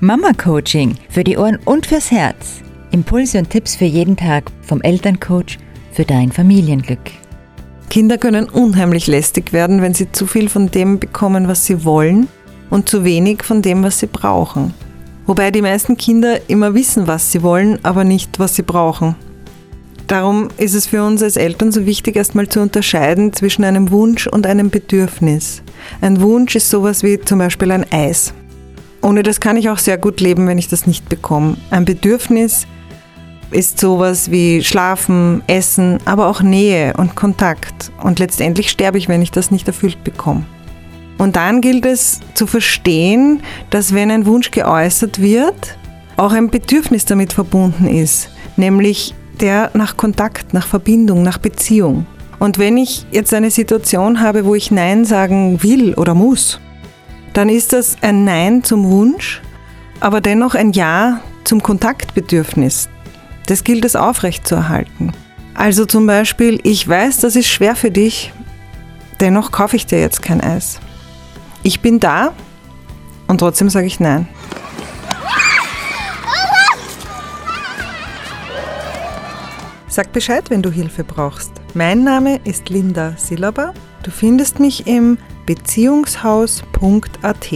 Mama Coaching für die Ohren und fürs Herz. Impulse und Tipps für jeden Tag vom Elterncoach für dein Familienglück. Kinder können unheimlich lästig werden, wenn sie zu viel von dem bekommen, was sie wollen und zu wenig von dem, was sie brauchen. Wobei die meisten Kinder immer wissen, was sie wollen, aber nicht, was sie brauchen. Darum ist es für uns als Eltern so wichtig, erstmal zu unterscheiden zwischen einem Wunsch und einem Bedürfnis. Ein Wunsch ist sowas wie zum Beispiel ein Eis. Ohne das kann ich auch sehr gut leben, wenn ich das nicht bekomme. Ein Bedürfnis ist sowas wie Schlafen, Essen, aber auch Nähe und Kontakt. Und letztendlich sterbe ich, wenn ich das nicht erfüllt bekomme. Und dann gilt es zu verstehen, dass wenn ein Wunsch geäußert wird, auch ein Bedürfnis damit verbunden ist, nämlich der nach Kontakt, nach Verbindung, nach Beziehung. Und wenn ich jetzt eine Situation habe, wo ich Nein sagen will oder muss, dann ist das ein Nein zum Wunsch, aber dennoch ein Ja zum Kontaktbedürfnis. Das gilt es aufrechtzuerhalten. Also zum Beispiel, ich weiß, das ist schwer für dich, dennoch kaufe ich dir jetzt kein Eis. Ich bin da und trotzdem sage ich Nein. Sag Bescheid, wenn du Hilfe brauchst. Mein Name ist Linda Silaba. Du findest mich im beziehungshaus.at.